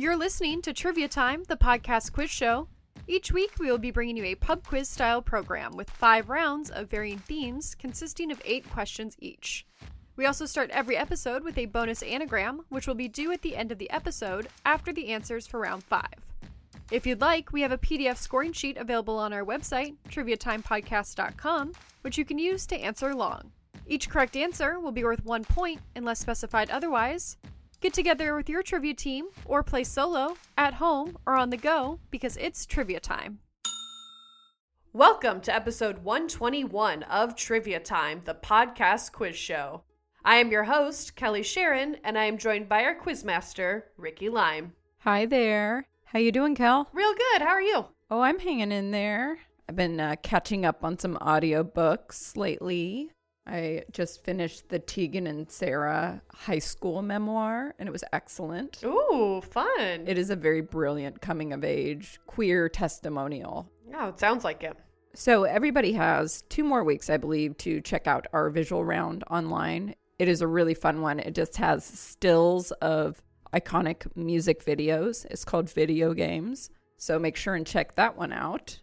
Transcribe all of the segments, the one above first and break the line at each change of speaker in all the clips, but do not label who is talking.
You're listening to Trivia Time, the podcast quiz show. Each week, we will be bringing you a pub quiz style program with five rounds of varying themes consisting of eight questions each. We also start every episode with a bonus anagram, which will be due at the end of the episode after the answers for round five. If you'd like, we have a PDF scoring sheet available on our website, triviatimepodcast.com, which you can use to answer along. Each correct answer will be worth one point unless specified otherwise. Get together with your trivia team or play solo, at home, or on the go because it's trivia time. Welcome to episode 121 of Trivia Time, the podcast quiz show. I am your host, Kelly Sharon, and I am joined by our quizmaster, Ricky Lime.
Hi there. How you doing, Kel?
Real good. How are you?
Oh, I'm hanging in there. I've been uh, catching up on some audiobooks lately. I just finished the Tegan and Sara high school memoir, and it was excellent.
Ooh, fun.
It is a very brilliant coming of age queer testimonial.
oh, it sounds like it.
So, everybody has two more weeks, I believe, to check out our visual round online. It is a really fun one. It just has stills of iconic music videos. It's called Video Games. So, make sure and check that one out.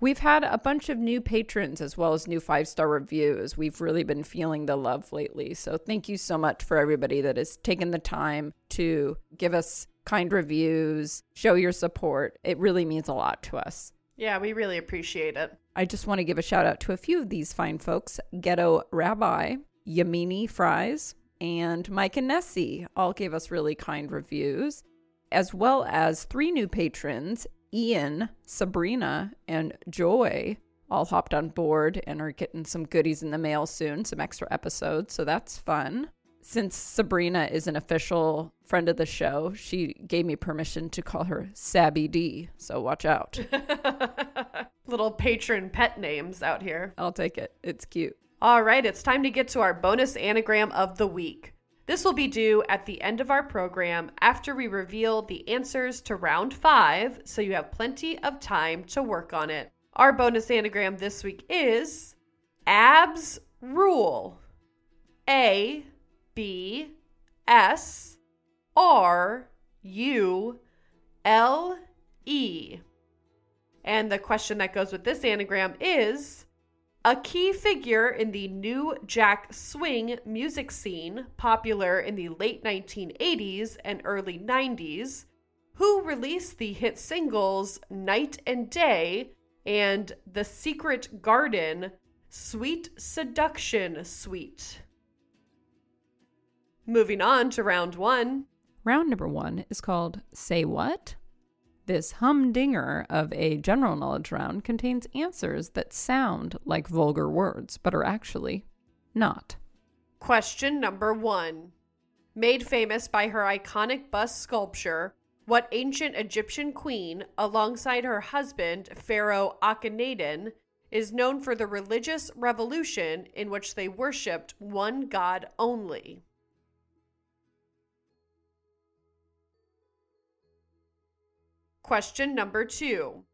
We've had a bunch of new patrons as well as new five star reviews. We've really been feeling the love lately. So, thank you so much for everybody that has taken the time to give us kind reviews, show your support. It really means a lot to us.
Yeah, we really appreciate it.
I just want to give a shout out to a few of these fine folks Ghetto Rabbi, Yamini Fries, and Mike and Nessie all gave us really kind reviews, as well as three new patrons Ian, Sabrina, and Joy all hopped on board and are getting some goodies in the mail soon, some extra episodes, so that's fun. Since Sabrina is an official friend of the show, she gave me permission to call her Sabby D, so watch out.
Little patron pet names out here.
I'll take it. It's cute.
All right, it's time to get to our bonus anagram of the week. This will be due at the end of our program after we reveal the answers to round five, so you have plenty of time to work on it. Our bonus anagram this week is ABS rule. A, B, S, R, U, L, E. And the question that goes with this anagram is a key figure in the new jack swing music scene, popular in the late 1980s and early 90s, who released the hit singles Night and Day and The Secret Garden Sweet Seduction Suite. Moving on to round one.
Round number one is called Say What? This humdinger of a general knowledge round contains answers that sound like vulgar words, but are actually not.
Question number one. Made famous by her iconic bust sculpture, what ancient Egyptian queen, alongside her husband, Pharaoh Akhenaten, is known for the religious revolution in which they worshipped one god only? Question number two.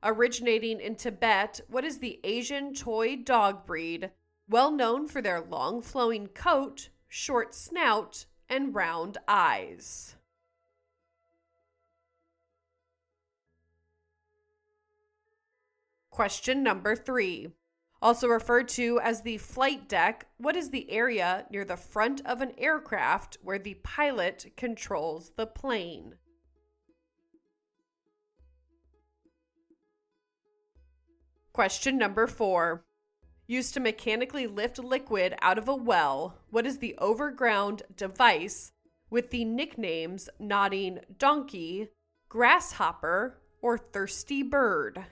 Originating in Tibet, what is the Asian toy dog breed well known for their long flowing coat, short snout, and round eyes? Question number three. Also referred to as the flight deck, what is the area near the front of an aircraft where the pilot controls the plane? Question number four. Used to mechanically lift liquid out of a well, what is the overground device with the nicknames Nodding Donkey, Grasshopper, or Thirsty Bird?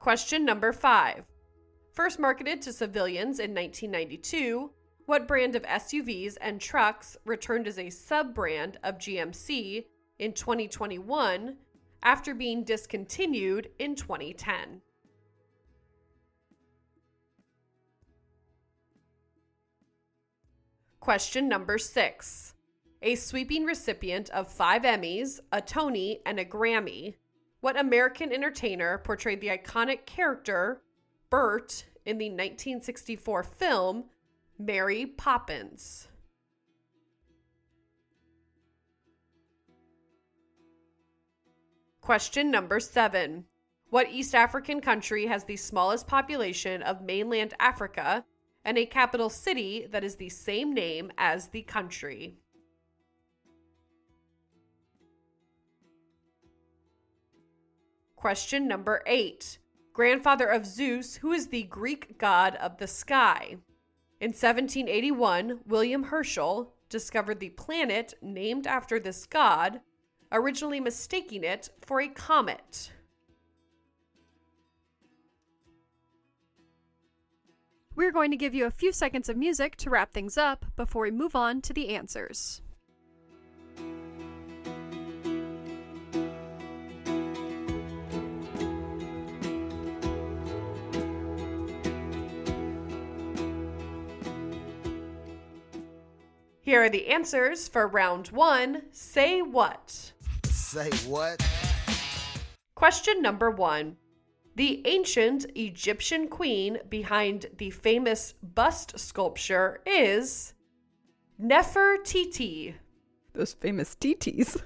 Question number five. First marketed to civilians in 1992, what brand of SUVs and trucks returned as a sub brand of GMC in 2021 after being discontinued in 2010? Question number six. A sweeping recipient of five Emmys, a Tony, and a Grammy, what American entertainer portrayed the iconic character Bert in the 1964 film Mary Poppins? Question number seven. What East African country has the smallest population of mainland Africa and a capital city that is the same name as the country? Question number eight. Grandfather of Zeus, who is the Greek god of the sky? In 1781, William Herschel discovered the planet named after this god, originally mistaking it for a comet. We're going to give you a few seconds of music to wrap things up before we move on to the answers. Here are the answers for round one Say what?
Say what?
Question number one. The ancient Egyptian queen behind the famous bust sculpture is Nefertiti.
Those famous TTs.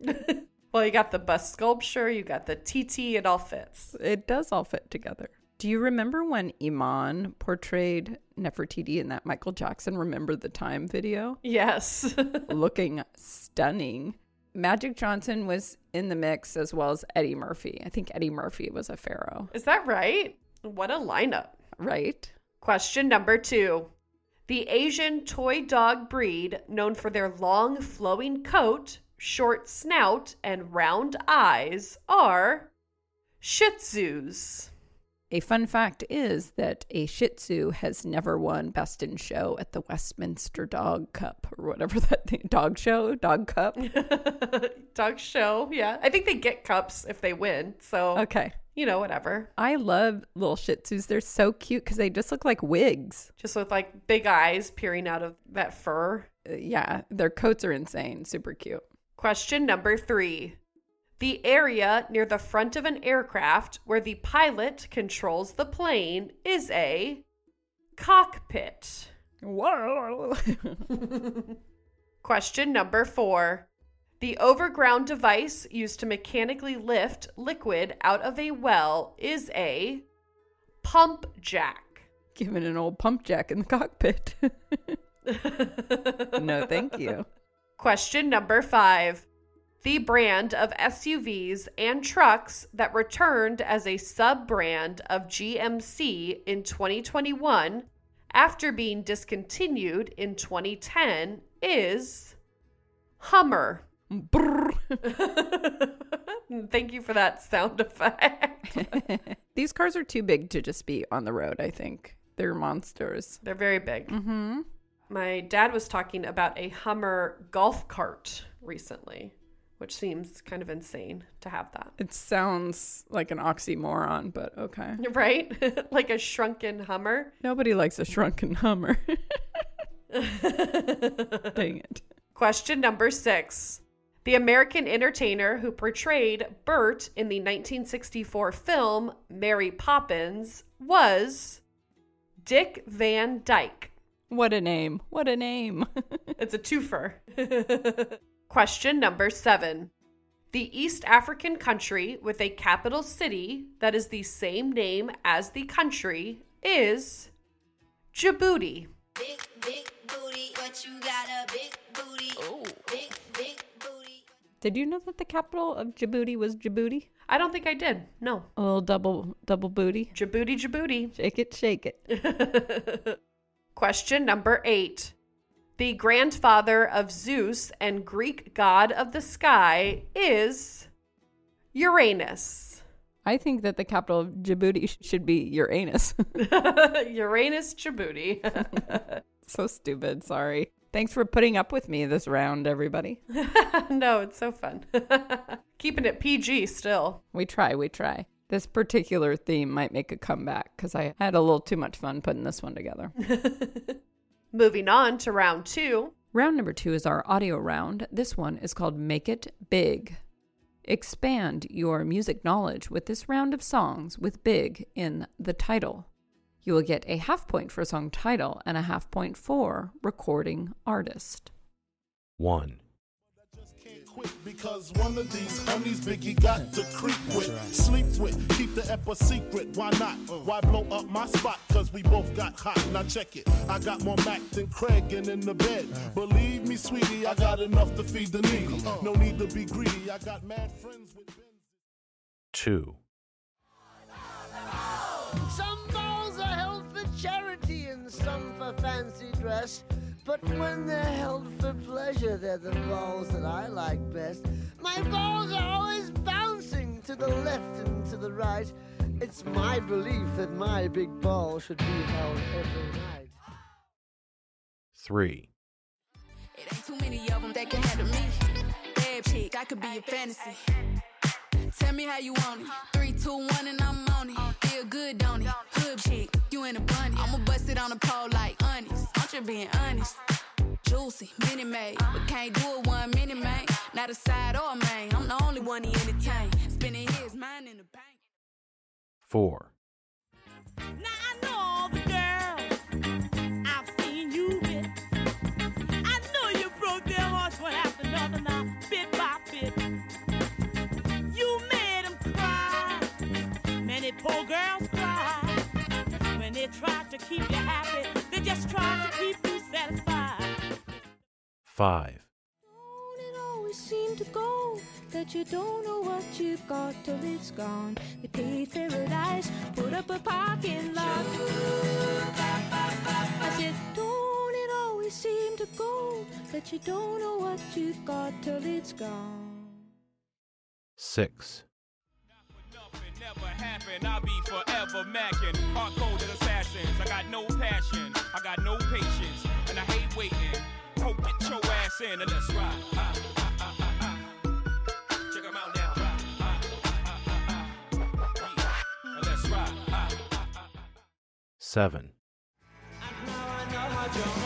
Well, you got the bust sculpture, you got the TT, it all fits.
it does all fit together. Do you remember when Iman portrayed Nefertiti in that Michael Jackson Remember the Time video?
Yes.
Looking stunning. Magic Johnson was in the mix as well as Eddie Murphy. I think Eddie Murphy was a pharaoh,
Is that right? What a lineup.
right?
Question number two. The Asian toy dog breed, known for their long flowing coat, short snout, and round eyes, are Shih Tzus.
A fun fact is that a Shih Tzu has never won Best in Show at the Westminster Dog Cup or whatever that thing, dog show, dog cup.
dog show, yeah. I think they get cups if they win. So,
Okay.
you know, whatever.
I love little Shih Tzus. They're so cute because they just look like wigs.
Just with like big eyes peering out of that fur.
Uh, yeah, their coats are insane. Super cute.
Question number three. The area near the front of an aircraft where the pilot controls the plane is a cockpit.
Whoa.
Question number four. The overground device used to mechanically lift liquid out of a well is a pump jack.
Giving an old pump jack in the cockpit. no, thank you.
Question number five. The brand of SUVs and trucks that returned as a sub brand of GMC in 2021 after being discontinued in 2010 is Hummer. Thank you for that sound effect.
These cars are too big to just be on the road, I think. They're monsters.
They're very big.
Mm-hmm.
My dad was talking about a Hummer golf cart recently, which seems kind of insane to have that.
It sounds like an oxymoron, but okay.
Right? like a shrunken Hummer.
Nobody likes a shrunken Hummer. Dang it.
Question number six. The American entertainer who portrayed Bert in the 1964 film Mary Poppins was Dick Van Dyke.
What a name. What a name.
It's a twofer. Question number seven. The East African country with a capital city that is the same name as the country is Djibouti.
Big, big booty, but you got a big booty.
Oh.
Big, big booty.
Did you know that the capital of Djibouti was Djibouti?
I don't think I did. No.
A little double double booty.
Djibouti, Djibouti.
Shake it, shake it.
Question number eight. The grandfather of Zeus and Greek god of the sky is Uranus.
I think that the capital of Djibouti should be Uranus.
Uranus, Djibouti.
so stupid. Sorry. Thanks for putting up with me this round, everybody.
no, it's so fun. Keeping it PG still.
We try, we try. This particular theme might make a comeback because I had a little too much fun putting this one together.
Moving on to round two.
round number two is our audio round. This one is called Make It Big. Expand your music knowledge with this round of songs with big in the title. You will get a half point for song title and a half point for recording artist.
1.
Can't quit because one of these homies Biggie got to creep with, sleep with, keep the ep a secret. Why not? Why blow up my spot? Cause we both got hot. Now check it. I got more Mac than Craig and in the bed. Believe me, sweetie, I got enough to feed the needy. No need to be greedy. I got mad friends with Benz.
2.
Some balls are held for charity and some for fancy dress. But when they're held for pleasure, they're the balls that I like best. My balls are always bouncing to the left and to the right. It's my belief that my big ball should be held every night.
3.
It ain't too many of them that can handle me. Bad chick, I could be your fantasy. Tell me how you want it. Three, two, one, and I'm on it. Feel good, don't it? Hood chick, you in a bunny. I'ma bust it on the pole like honest. I'm just being honest. Juicy, mini made, but can't do it one minute, man. Not a side or a main. I'm the only one he entertain. Spinning his mind in the bank.
4.
Now I know all the girls I've seen you with. I know you broke their hearts one after another now, bit by bit. You made them cry. Many poor girls cry. When they try to keep you happy,
5.
Don't it always seem to go that you don't know what you've got till it's gone? They paid paradise, put up a parking lot. I said, don't it always seem to go that you don't know what you've got till it's gone?
6.
Nothing. I'll be forever macking. Hard coded assassins. I got no passion. I got no patience. And I hate waiting. Hope get your ass in and let's ride. Ah, ah, ah, ah, ah. Check 'em out now. Ah, ah, ah, ah, ah, ah. Yeah. And let's ride. Ah, ah, ah, ah.
7.
As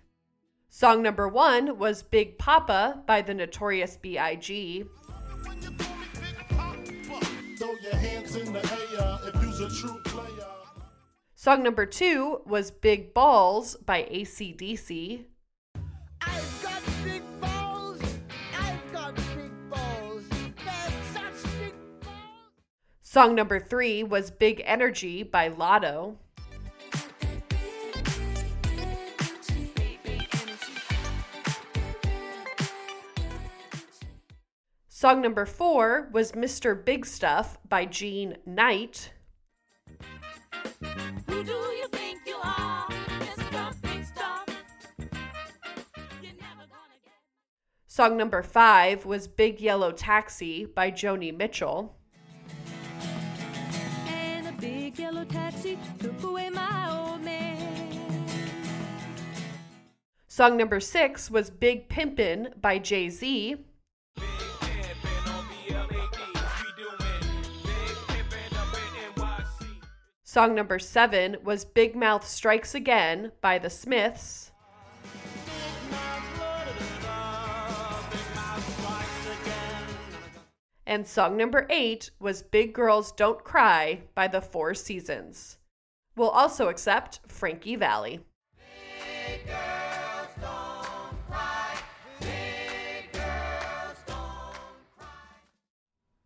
Song number one was Big Poppa by the Notorious B.I.G.
When you call me Big Poppa, throw your hands in the air if you's a true player.
Song number two was Big Balls by ACDC.
I've got big balls. I've got big balls. Big balls.
Song number three was Big Energy by Latto. Song number four was Mr. Big Stuff by Jean Knight.
Who do you think you are, Mr. Big Stuff? You're never gonna get.
Song number five was Big Yellow Taxi by Joni Mitchell.
And a big yellow taxi took away my old man.
Song number six was Big Pimpin' by Jay Z. Song number seven was Big Mouth Strikes Again by the Smiths. And song number eight was Big Girls Don't Cry by the Four Seasons. We'll also accept Frankie Valli.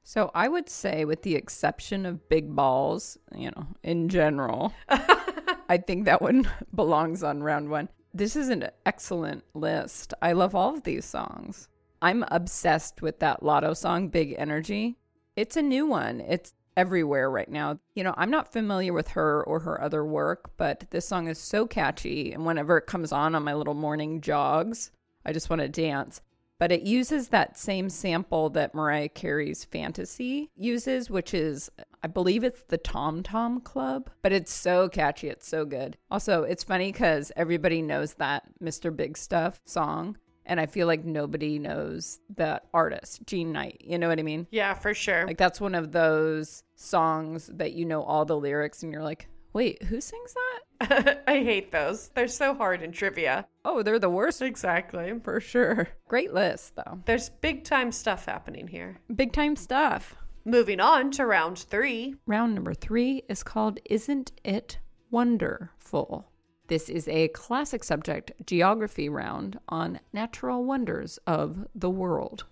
So I would say, with the exception of big balls, you know, in general, I think that one belongs on round one. This is an excellent list. I love all of these songs. I'm obsessed with that Latto song, Big Energy. It's a new one. It's everywhere right now. You know, I'm not familiar with her or her other work, but this song is so catchy. And whenever it comes on on my little morning jogs, I just want to dance. But it uses that same sample that Mariah Carey's Fantasy uses, which is, I believe it's the Tom Tom Club, but it's so catchy. It's so good. Also, it's funny because everybody knows that Mr. Big Stuff song. And I feel like nobody knows that artist, Jean Knight. You know what I mean?
Yeah, for sure.
Like that's one of those songs that you know all the lyrics and you're like, wait, who sings that?
I hate those. They're so hard in trivia.
Oh, they're the worst
Exactly.
for sure. Great list though.
There's big time stuff happening here.
Big time stuff.
Moving on to round three.
Round number three is called Isn't It Wonderful? This is a classic subject geography round on natural wonders of the world.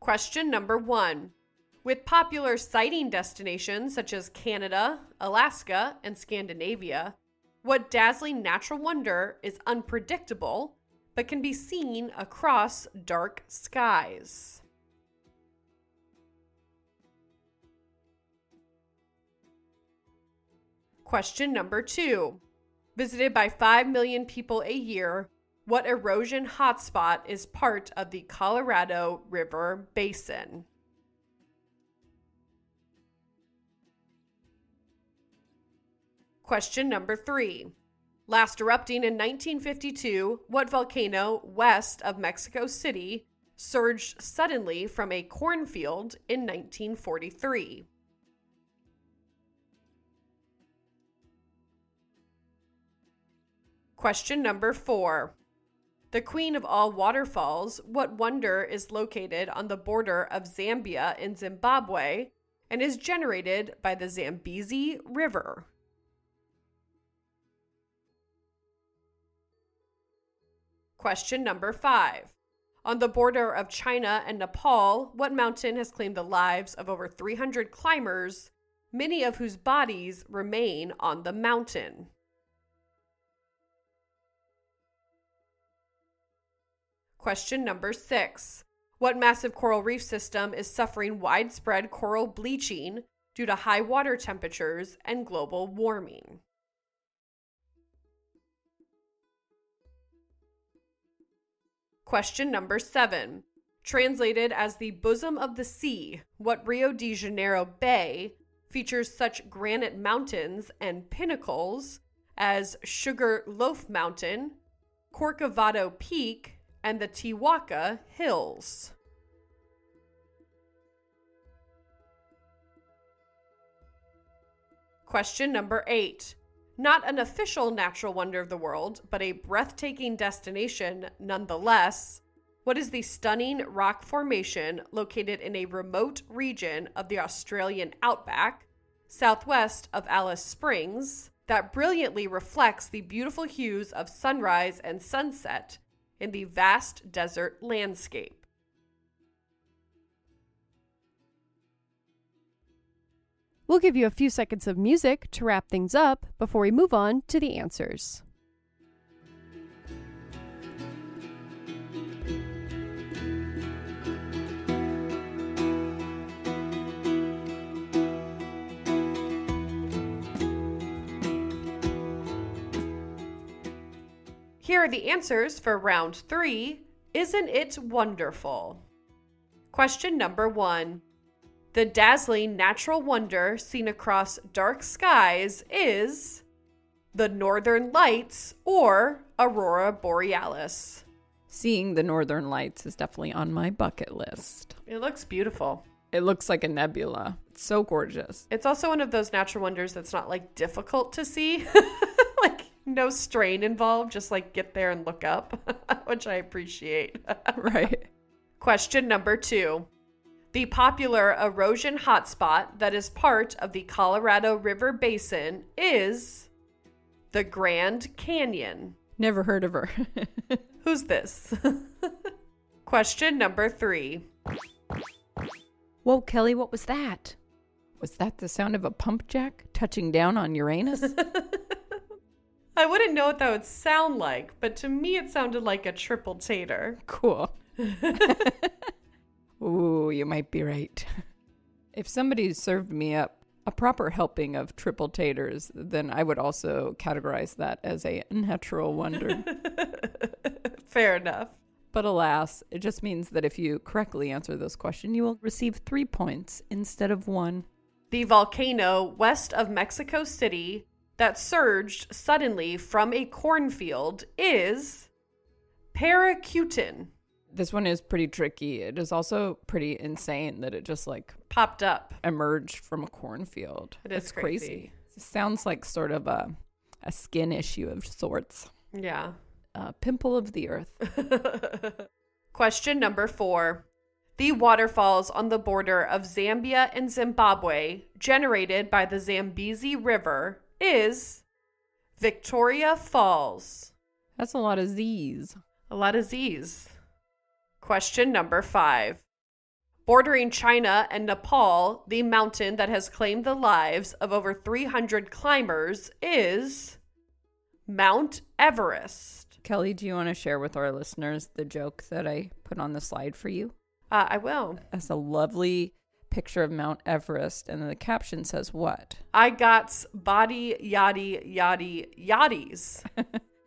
Question number one. With popular sighting destinations such as Canada, Alaska, and Scandinavia, what dazzling natural wonder is unpredictable but can be seen across dark skies? Question number two. Visited by 5 million people a year, what erosion hotspot is part of the Colorado River Basin? Question number three. Last erupting in 1952, what volcano west of Mexico City surged suddenly from a cornfield in 1943? Question number four. The queen of all waterfalls, what wonder is located on the border of Zambia and Zimbabwe and is generated by the Zambezi River? Question number five. On the border of China and Nepal, what mountain has claimed the lives of over 300 climbers, many of whose bodies remain on the mountain? Question number six. What massive coral reef system is suffering widespread coral bleaching due to high water temperatures and global warming? Question number seven. Translated as the bosom of the sea, what Rio de Janeiro Bay features such granite mountains and pinnacles as Sugar Loaf Mountain, Corcovado Peak, and the Tiwaka Hills? Question number eight. Not an official natural wonder of the world, but a breathtaking destination nonetheless. What is the stunning rock formation located in a remote region of the Australian outback, southwest of Alice Springs, that brilliantly reflects the beautiful hues of sunrise and sunset in the vast desert landscape?
We'll give you a few seconds of music to wrap things up before we move on to the answers.
Here are the answers for round three. Isn't it wonderful? Question number one. The dazzling natural wonder seen across dark skies is the Northern Lights or Aurora Borealis.
Seeing the northern lights is definitely on my bucket list.
It looks beautiful.
It looks like a nebula. It's so gorgeous.
It's also one of those natural wonders that's not like difficult to see. like no strain involved, just like get there and look up, which I appreciate.
right.
Question number 2. The popular erosion hotspot that is part of the Colorado River Basin is the Grand Canyon.
Never heard of her.
Who's this? Question number 3.
Whoa, Kelly, what was that? Was that the sound of a pump jack touching down on Uranus?
I wouldn't know what that would sound like, but to me it sounded like a triple tater.
cool. Ooh, you might be right. If somebody served me up a proper helping of triple taters, then I would also categorize that as a natural wonder.
Fair enough.
but alas, it just means that if you correctly answer this question, you will receive three points instead of one.
The volcano west of Mexico City that surged suddenly from a cornfield is Paricutin.
This one is pretty tricky. It is also pretty insane that it just like
Popped up.
emerged from a cornfield.
It is
it's
crazy.
It sounds like sort of a a skin issue of sorts.
Yeah.
A pimple of the earth.
Question number four. The waterfalls on the border of Zambia and Zimbabwe, generated by the Zambezi River, is Victoria Falls.
That's a lot of Z's.
A lot of Z's. Question number five. Bordering China and Nepal, the mountain that has claimed the lives of over 300 climbers is Mount Everest.
Kelly, do you want to share with our listeners the joke that I put on the slide for you?
Uh, I will.
That's a lovely picture of Mount Everest, and then the caption says what?
I got body yaddy yaddy yaddies.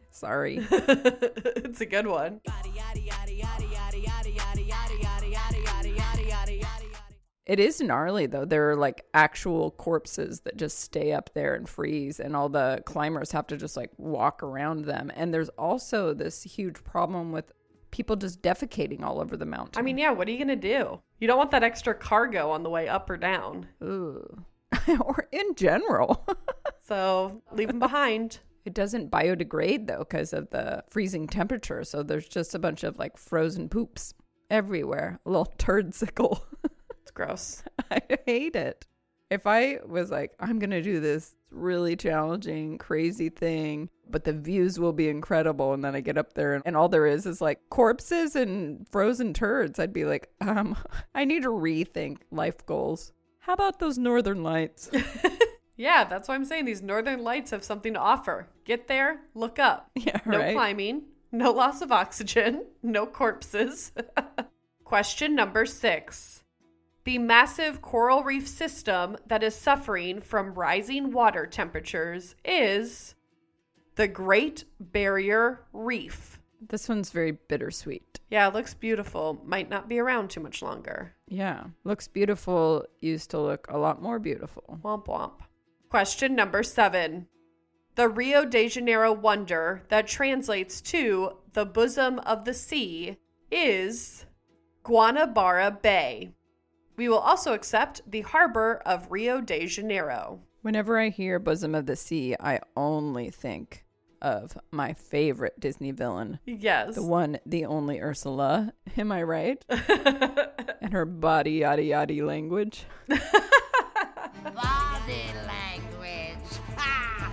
Sorry.
it's a good one.
It is gnarly though. There are like actual corpses that just stay up there and freeze, and all the climbers have to just like walk around them. And there's also this huge problem with people just defecating all over the mountain.
I mean, yeah, what are you going to do? You don't want that extra cargo on the way up or down.
Ooh. or in general.
So leave them behind.
It doesn't biodegrade though because of the freezing temperature. So there's just a bunch of like frozen poops everywhere. A little turd sickle.
It's gross.
I hate it. If I was like, I'm going to do this really challenging, crazy thing, but the views will be incredible. And then I get up there and, and all there is is like corpses and frozen turds. I'd be like, um, I need to rethink life goals. How about those northern lights?
Yeah, that's why I'm saying these northern lights have something to offer. Get there, look up.
Yeah,
no
right.
climbing, no loss of oxygen, no corpses. Question number six. The massive coral reef system that is suffering from rising water temperatures is the Great Barrier Reef.
This one's very bittersweet.
Yeah, it looks beautiful. Might not be around too much longer.
Yeah. Looks beautiful. Used to look a lot more beautiful.
Womp womp. Question number seven. The Rio de Janeiro wonder that translates to the bosom of the sea is Guanabara Bay. We will also accept the harbor of Rio de Janeiro.
Whenever I hear Bosom of the Sea, I only think of my favorite Disney villain.
Yes.
The one, the only Ursula. Am I right? and her body yada yada language.
Body language. Ha!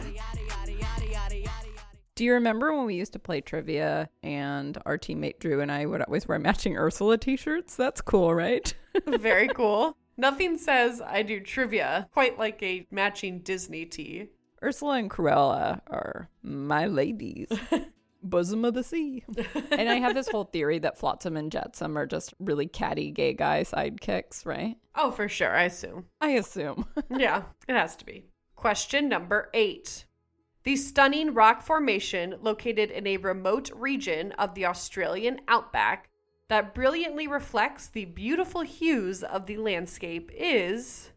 Do you remember when we used to play trivia and our teammate Drew and I would always wear matching Ursula t shirts? That's cool, right?
Very cool. Nothing says I do trivia quite like a matching Disney tee.
Ursula and Cruella are my ladies. Bosom of the sea. and I have this whole theory that Flotsam and Jetsam are just really catty gay guy sidekicks, right?
Oh, for sure, I assume.
I assume.
yeah, it has to be. Question number eight. The stunning rock formation located in a remote region of the Australian outback that brilliantly reflects the beautiful hues of the landscape is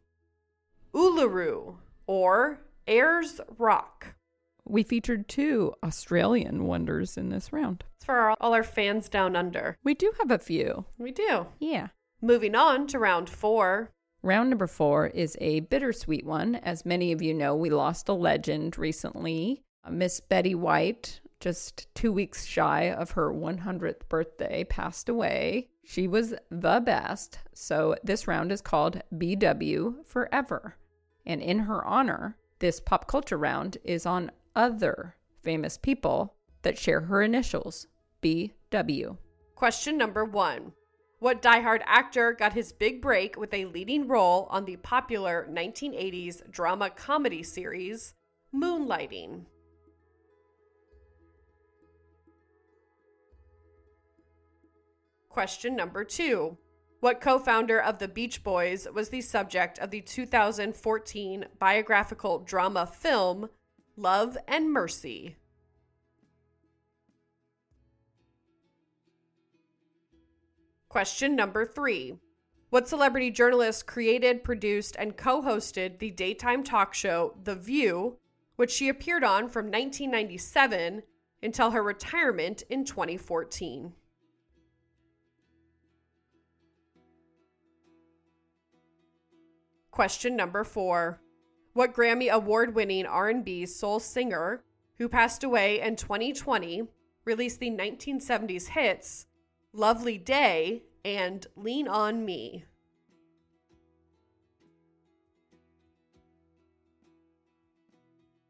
Uluru or Ayers Rock.
we featured two Australian wonders in this round.
It's for all our fans down under.
We do have a few.
We do.
Yeah.
Moving on to round four.
Round number four is a bittersweet one. As many of you know, we lost a legend recently. Uh, Miss Betty White, just two weeks shy of her 100th birthday, passed away. She was the best. So this round is called BW Forever. And in her honor, this pop culture round is on other famous people that share her initials, BW.
Question number one. What diehard actor got his big break with a leading role on the popular 1980s drama comedy series Moonlighting? Question number two. What co founder of the Beach Boys was the subject of the 2014 biographical drama film Love and Mercy? Question number three. What celebrity journalist created, produced, and co hosted the daytime talk show The View, which she appeared on from 1997 until her retirement in 2014? Question number 4. What Grammy award-winning R&B soul singer who passed away in 2020 released the 1970s hits Lovely Day and Lean on Me?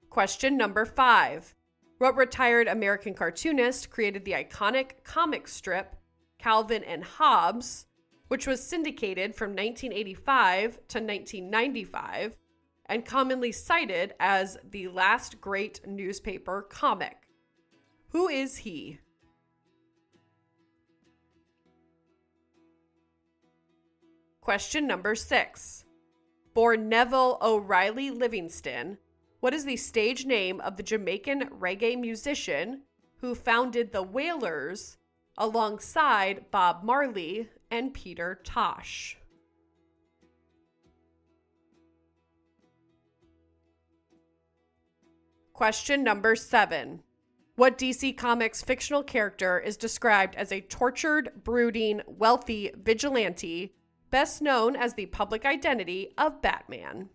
Question number 5. What retired American cartoonist created the iconic comic strip Calvin and Hobbes, which was syndicated from 1985 to 1995 and commonly cited as the last great newspaper comic? Who is he? Question number 6. Born Neville O'Reilly Livingston, what is the stage name of the Jamaican reggae musician who founded the Wailers alongside Bob Marley and Peter Tosh? Question number seven. What DC Comics fictional character is described as a tortured, brooding, wealthy vigilante, best known as the public identity of Batman?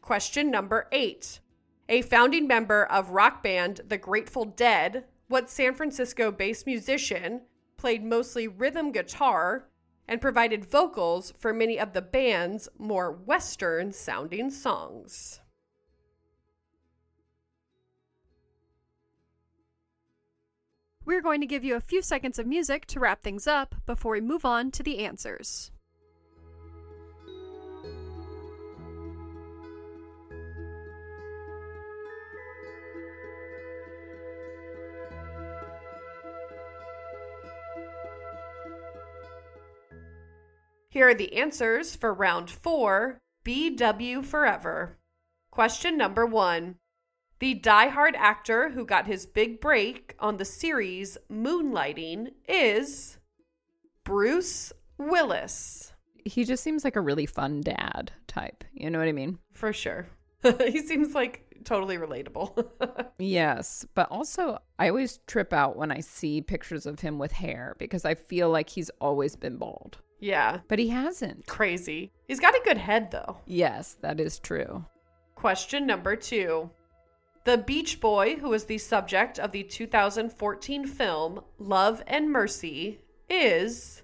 Question number eight. A founding member of rock band The Grateful Dead, what San Francisco based musician played mostly rhythm guitar and provided vocals for many of the band's more Western sounding songs?
We're going to give you a few seconds of music to wrap things up before we move on to the answers.
Here are the answers for round four BW Forever. Question number one. The die-hard actor who got his big break on the series Moonlighting is Bruce Willis.
He just seems like a really fun dad type. You know what I mean?
For sure. he seems like totally relatable.
Yes, but also I always trip out when I see pictures of him with hair because I feel like he's always been bald.
Yeah.
But he hasn't.
Crazy. He's got a good head, though.
Yes, that is true.
Question number two. The Beach Boy, who is the subject of the 2014 film Love and Mercy, is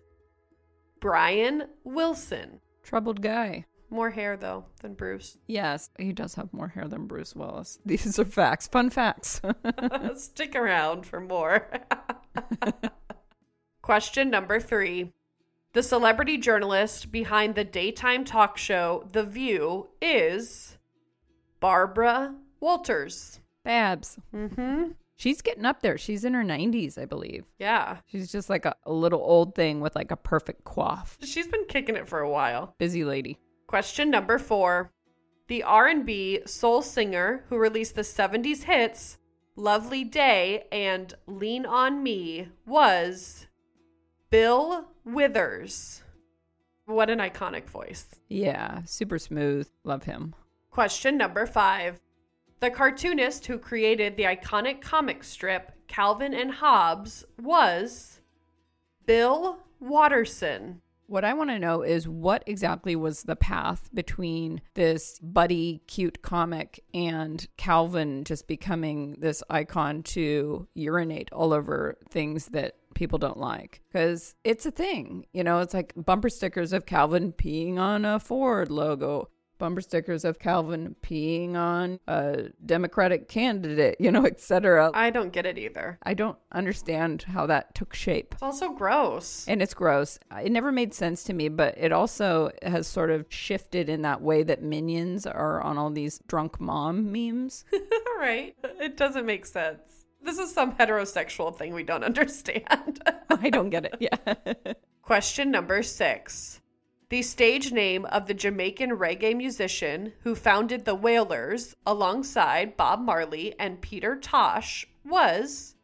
Brian Wilson.
Troubled guy.
More hair, though, than Bruce.
Yes, he does have more hair than Bruce Willis. These are facts, fun facts.
Stick around for more. Question number three. The celebrity journalist behind the daytime talk show The View is Barbara Walters.
Babs.
Mm-hmm.
She's getting up there. She's in her 90s, I believe.
Yeah.
She's just like a, a little old thing with like a perfect coif.
She's been kicking it for a while.
Busy lady.
Question number four. The R&B soul singer who released the 70s hits Lovely Day and Lean on Me was Bill Withers. What an iconic voice.
Yeah, super smooth. Love him.
Question number five. The cartoonist who created the iconic comic strip Calvin and Hobbes was Bill Watterson.
What I want to know is what exactly was the path between this buddy cute comic and Calvin just becoming this icon to urinate all over things that people don't like because it's a thing. You know, it's like bumper stickers of Calvin peeing on a Ford logo, bumper stickers of Calvin peeing on a Democratic candidate, you know, etc.
I don't get it either.
I don't understand how that took shape.
It's also gross.
And it's gross. It never made sense to me, but it also has sort of shifted in that way that minions are on all these drunk mom memes.
right. It doesn't make sense. This is some heterosexual thing we don't understand.
I don't get it. Yeah.
Question number six. The stage name of the Jamaican reggae musician who founded the Wailers alongside Bob Marley and Peter Tosh was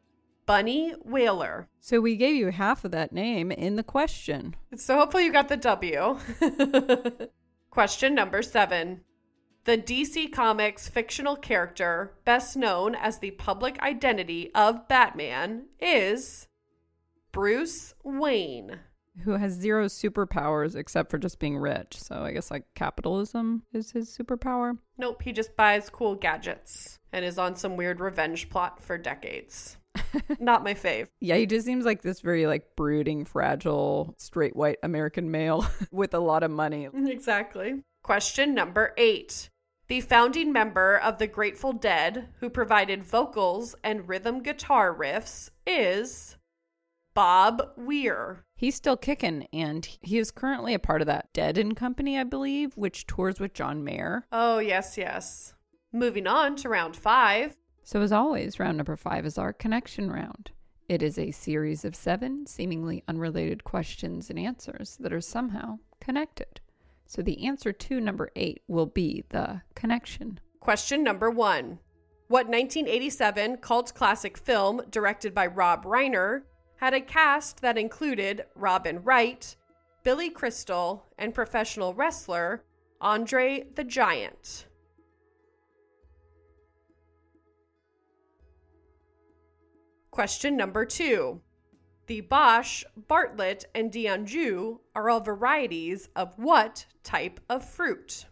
Bunny Wailer.
so we gave you half of that name in the question.
So hopefully you got the W. Question number seven. The DC Comics fictional character, best known as the public identity of Batman, is Bruce Wayne.
Who has zero superpowers except for just being rich. So I guess like capitalism is his superpower.
Nope, he just buys cool gadgets and is on some weird revenge plot for decades. Not my fave.
Yeah, he just seems like this very like brooding, fragile, straight white American male with a lot of money.
Exactly. Question number eight. The founding member of the Grateful Dead, who provided vocals and rhythm guitar riffs, is Bob Weir.
He's still kicking, and he is currently a part of that Dead and Company, I believe, which tours with John Mayer.
Oh, yes, yes. Moving on to round five.
So, as always, round number five is our connection round. It is a series of seven seemingly unrelated questions and answers that are somehow connected. So, the answer to number eight will be the connection.
Question number one What 1987 cult classic film directed by Rob Reiner had a cast that included Robin Wright, Billy Crystal, and professional wrestler Andre the Giant? Question number two. The Bosch, Bartlett, and D'Anjou are all varieties of what type of fruit?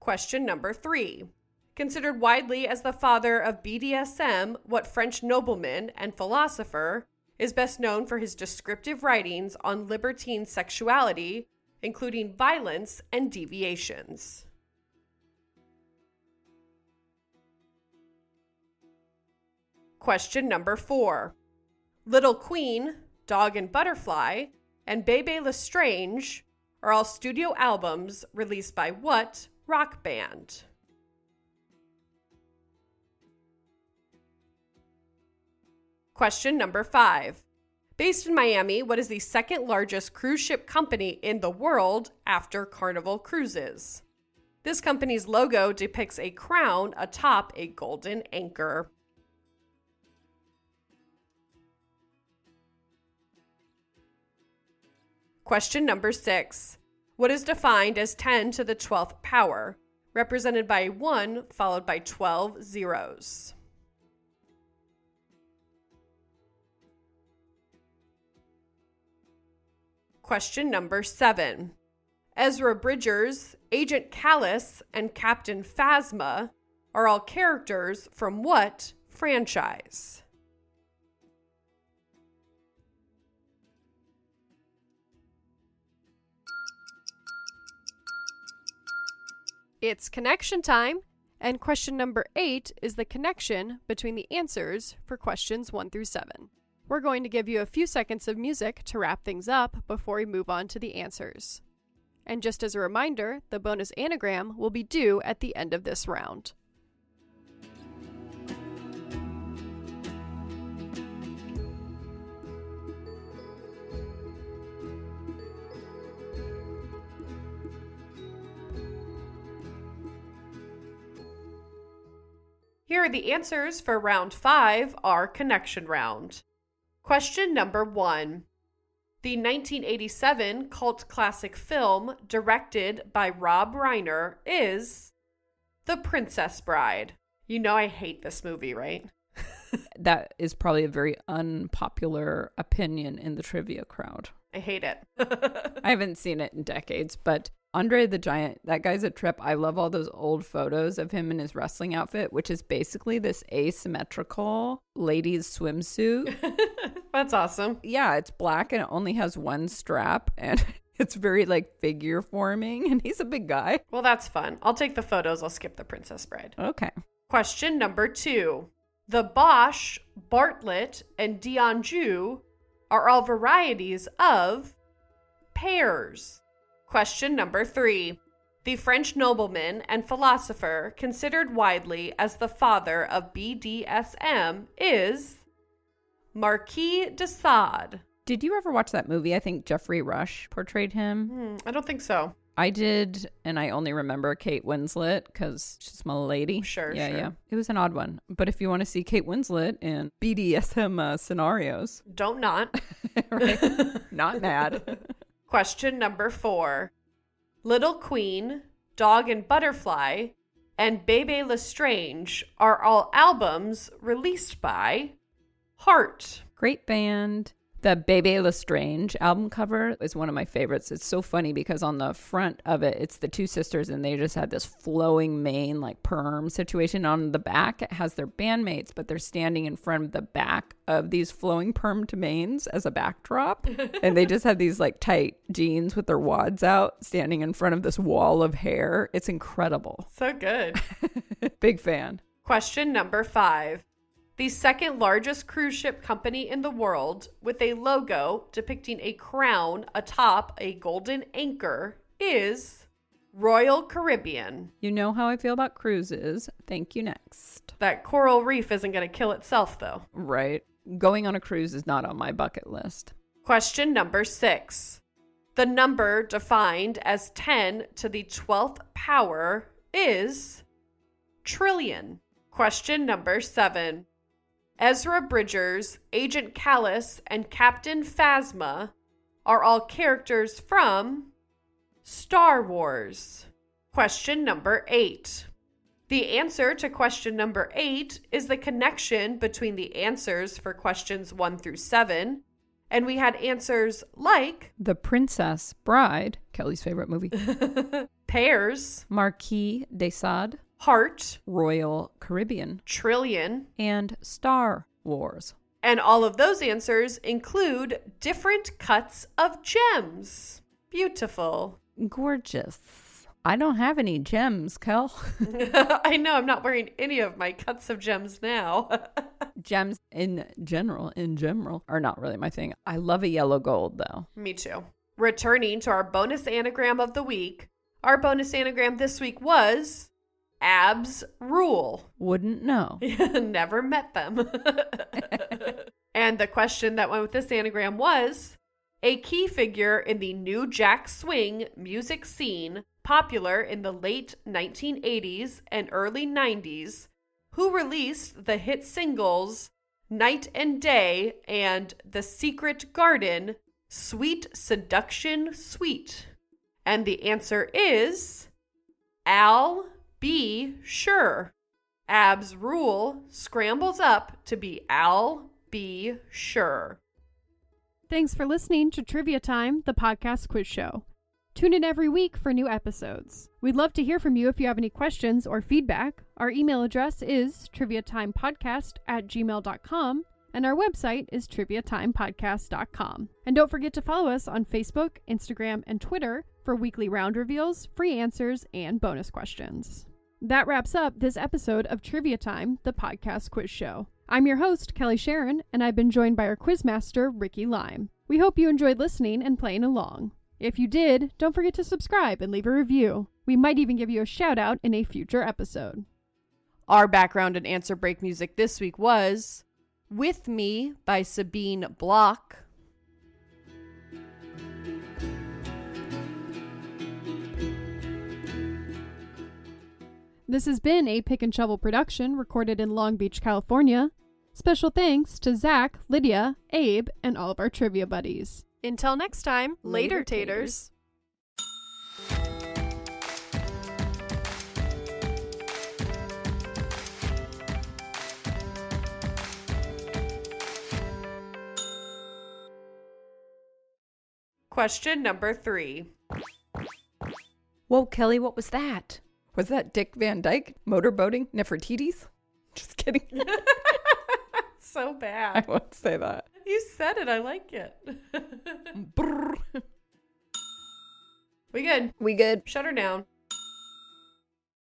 Question number three. Considered widely as the father of BDSM, what French nobleman and philosopher is best known for his descriptive writings on libertine sexuality, including violence and deviations? Question number four. Little Queen, Dog and Butterfly, and Bebe Le Strange are all studio albums released by what rock band? Question number five. Based in Miami, what is the second largest cruise ship company in the world after Carnival Cruises? This company's logo depicts a crown atop a golden anchor. Question number six. What is defined as 10 to the 12th power, represented by 1 followed by 12 zeros? Question number seven. Ezra Bridgers, Agent Kallus, and Captain Phasma are all characters from what franchise?
It's connection time, and question number eight is the connection between the answers for questions one through seven. We're going to give you a few seconds of music to wrap things up before we move on to the answers. And just as a reminder, the bonus anagram will be due at the end of this round.
Here are the answers for round five, our connection round. Question number one. The 1987 cult classic film directed by Rob Reiner is The Princess Bride. You know, I hate this movie, right?
That is probably a very unpopular opinion in the trivia crowd.
I hate it.
I haven't seen it in decades, but Andre the Giant, that guy's a trip. I love all those old photos of him in his wrestling outfit, which is basically this asymmetrical ladies' swimsuit.
That's awesome.
yeah, it's black and it only has one strap and it's very like figure forming and he's a big guy.
Well, that's fun. I'll take the photos. I'll skip the Princess Bride.
Okay.
Question number two. The Bosch, Bartlett, and D'Anjou are all varieties of pears. Question number three. the French nobleman and philosopher considered widely as the father of BDSM, is Marquis de Sade.
Did you ever watch that movie? I think Geoffrey Rush portrayed him.
Hmm, I don't think so.
I did, and I only remember Kate Winslet because she's my lady.
Sure,
yeah,
sure.
yeah. It was an odd one, but if you want to see Kate Winslet in BDSM uh, scenarios,
Don't not.
not mad.
Question number four Little Queen, Dog and Butterfly, and Bebe Le Strange are all albums released by Heart.
Great band. The Bebe Le Strange album cover is one of my favorites. It's so funny because on the front of it, it's the two sisters and they just had this flowing mane, like perm situation. On the back, it has their bandmates, but they're standing in front of the back of these flowing permed manes as a backdrop. and they just have these like tight jeans with their wads out, standing in front of this wall of hair. It's incredible.
So good.
Big fan.
Question number five. The second largest cruise ship company in the world, with a logo depicting a crown atop a golden anchor, is Royal Caribbean.
You know how I feel about cruises. Thank you. Next.
That coral reef isn't going to kill itself, though.
Right. Going on a cruise is not on my bucket list.
Question number six. The number defined as 10 to the 12th power is trillion. Question number seven. Ezra Bridgers, Agent Kallus, and Captain Phasma are all characters from Star Wars. Question number eight. The answer to question number eight is the connection between the answers for questions one through seven. And we had answers like
The Princess Bride, Kelly's favorite movie,
Pears,
Marquis de Sade,
heart,
Royal Caribbean,
trillion,
and Star Wars.
and all of those answers include different cuts of gems. Beautiful.
Gorgeous. I don't have any gems, Kel.
I know I'm not wearing any of my cuts of gems now.
gems in general, in general, are not really my thing. I love a yellow gold though.
Me too. Returning to our bonus anagram of the week, our bonus anagram this week was abs rule.
Wouldn't know.
Never met them. and the question that went with this anagram was a key figure in the new jack swing music scene, popular in the late 1980s and early 90s, who released the hit singles Nite and Day and The Secret Garden, Sweet Seduction Suite. And the answer is Al B. Sure. Ab's rule scrambles up to be Al B. Sure.
Thanks for listening to Trivia Time, the podcast quiz show. Tune in every week for new episodes. We'd love to hear from you if you have any questions or feedback. Our email address is triviatimepodcast at gmail.com, and our website is triviatimepodcast.com. And don't forget to follow us on Facebook, Instagram, and Twitter for weekly round reveals, free answers, and bonus questions. That wraps up this episode of Trivia Time, the podcast quiz show. I'm your host, Kelly Sharon, and I've been joined by our quizmaster, Ricky Lime. We hope you enjoyed listening and playing along. If you did, don't forget to subscribe and leave a review. We might even give you a shout out in a future episode.
Our background and answer break music this week was With Me by Sabine Block.
This has been a Pick and Shovel production recorded in Long Beach, California. Special thanks to Zach, Lydia, Abe, and all of our trivia buddies.
Until next time,
Later,
later,
taters.
taters. Question number three.
Whoa, Kelly, what was that? Was that Dick Van Dyke motorboating Nefertiti's? Just kidding.
So bad.
I won't say that.
You said it. I like it. We good.
We good.
Shut her down.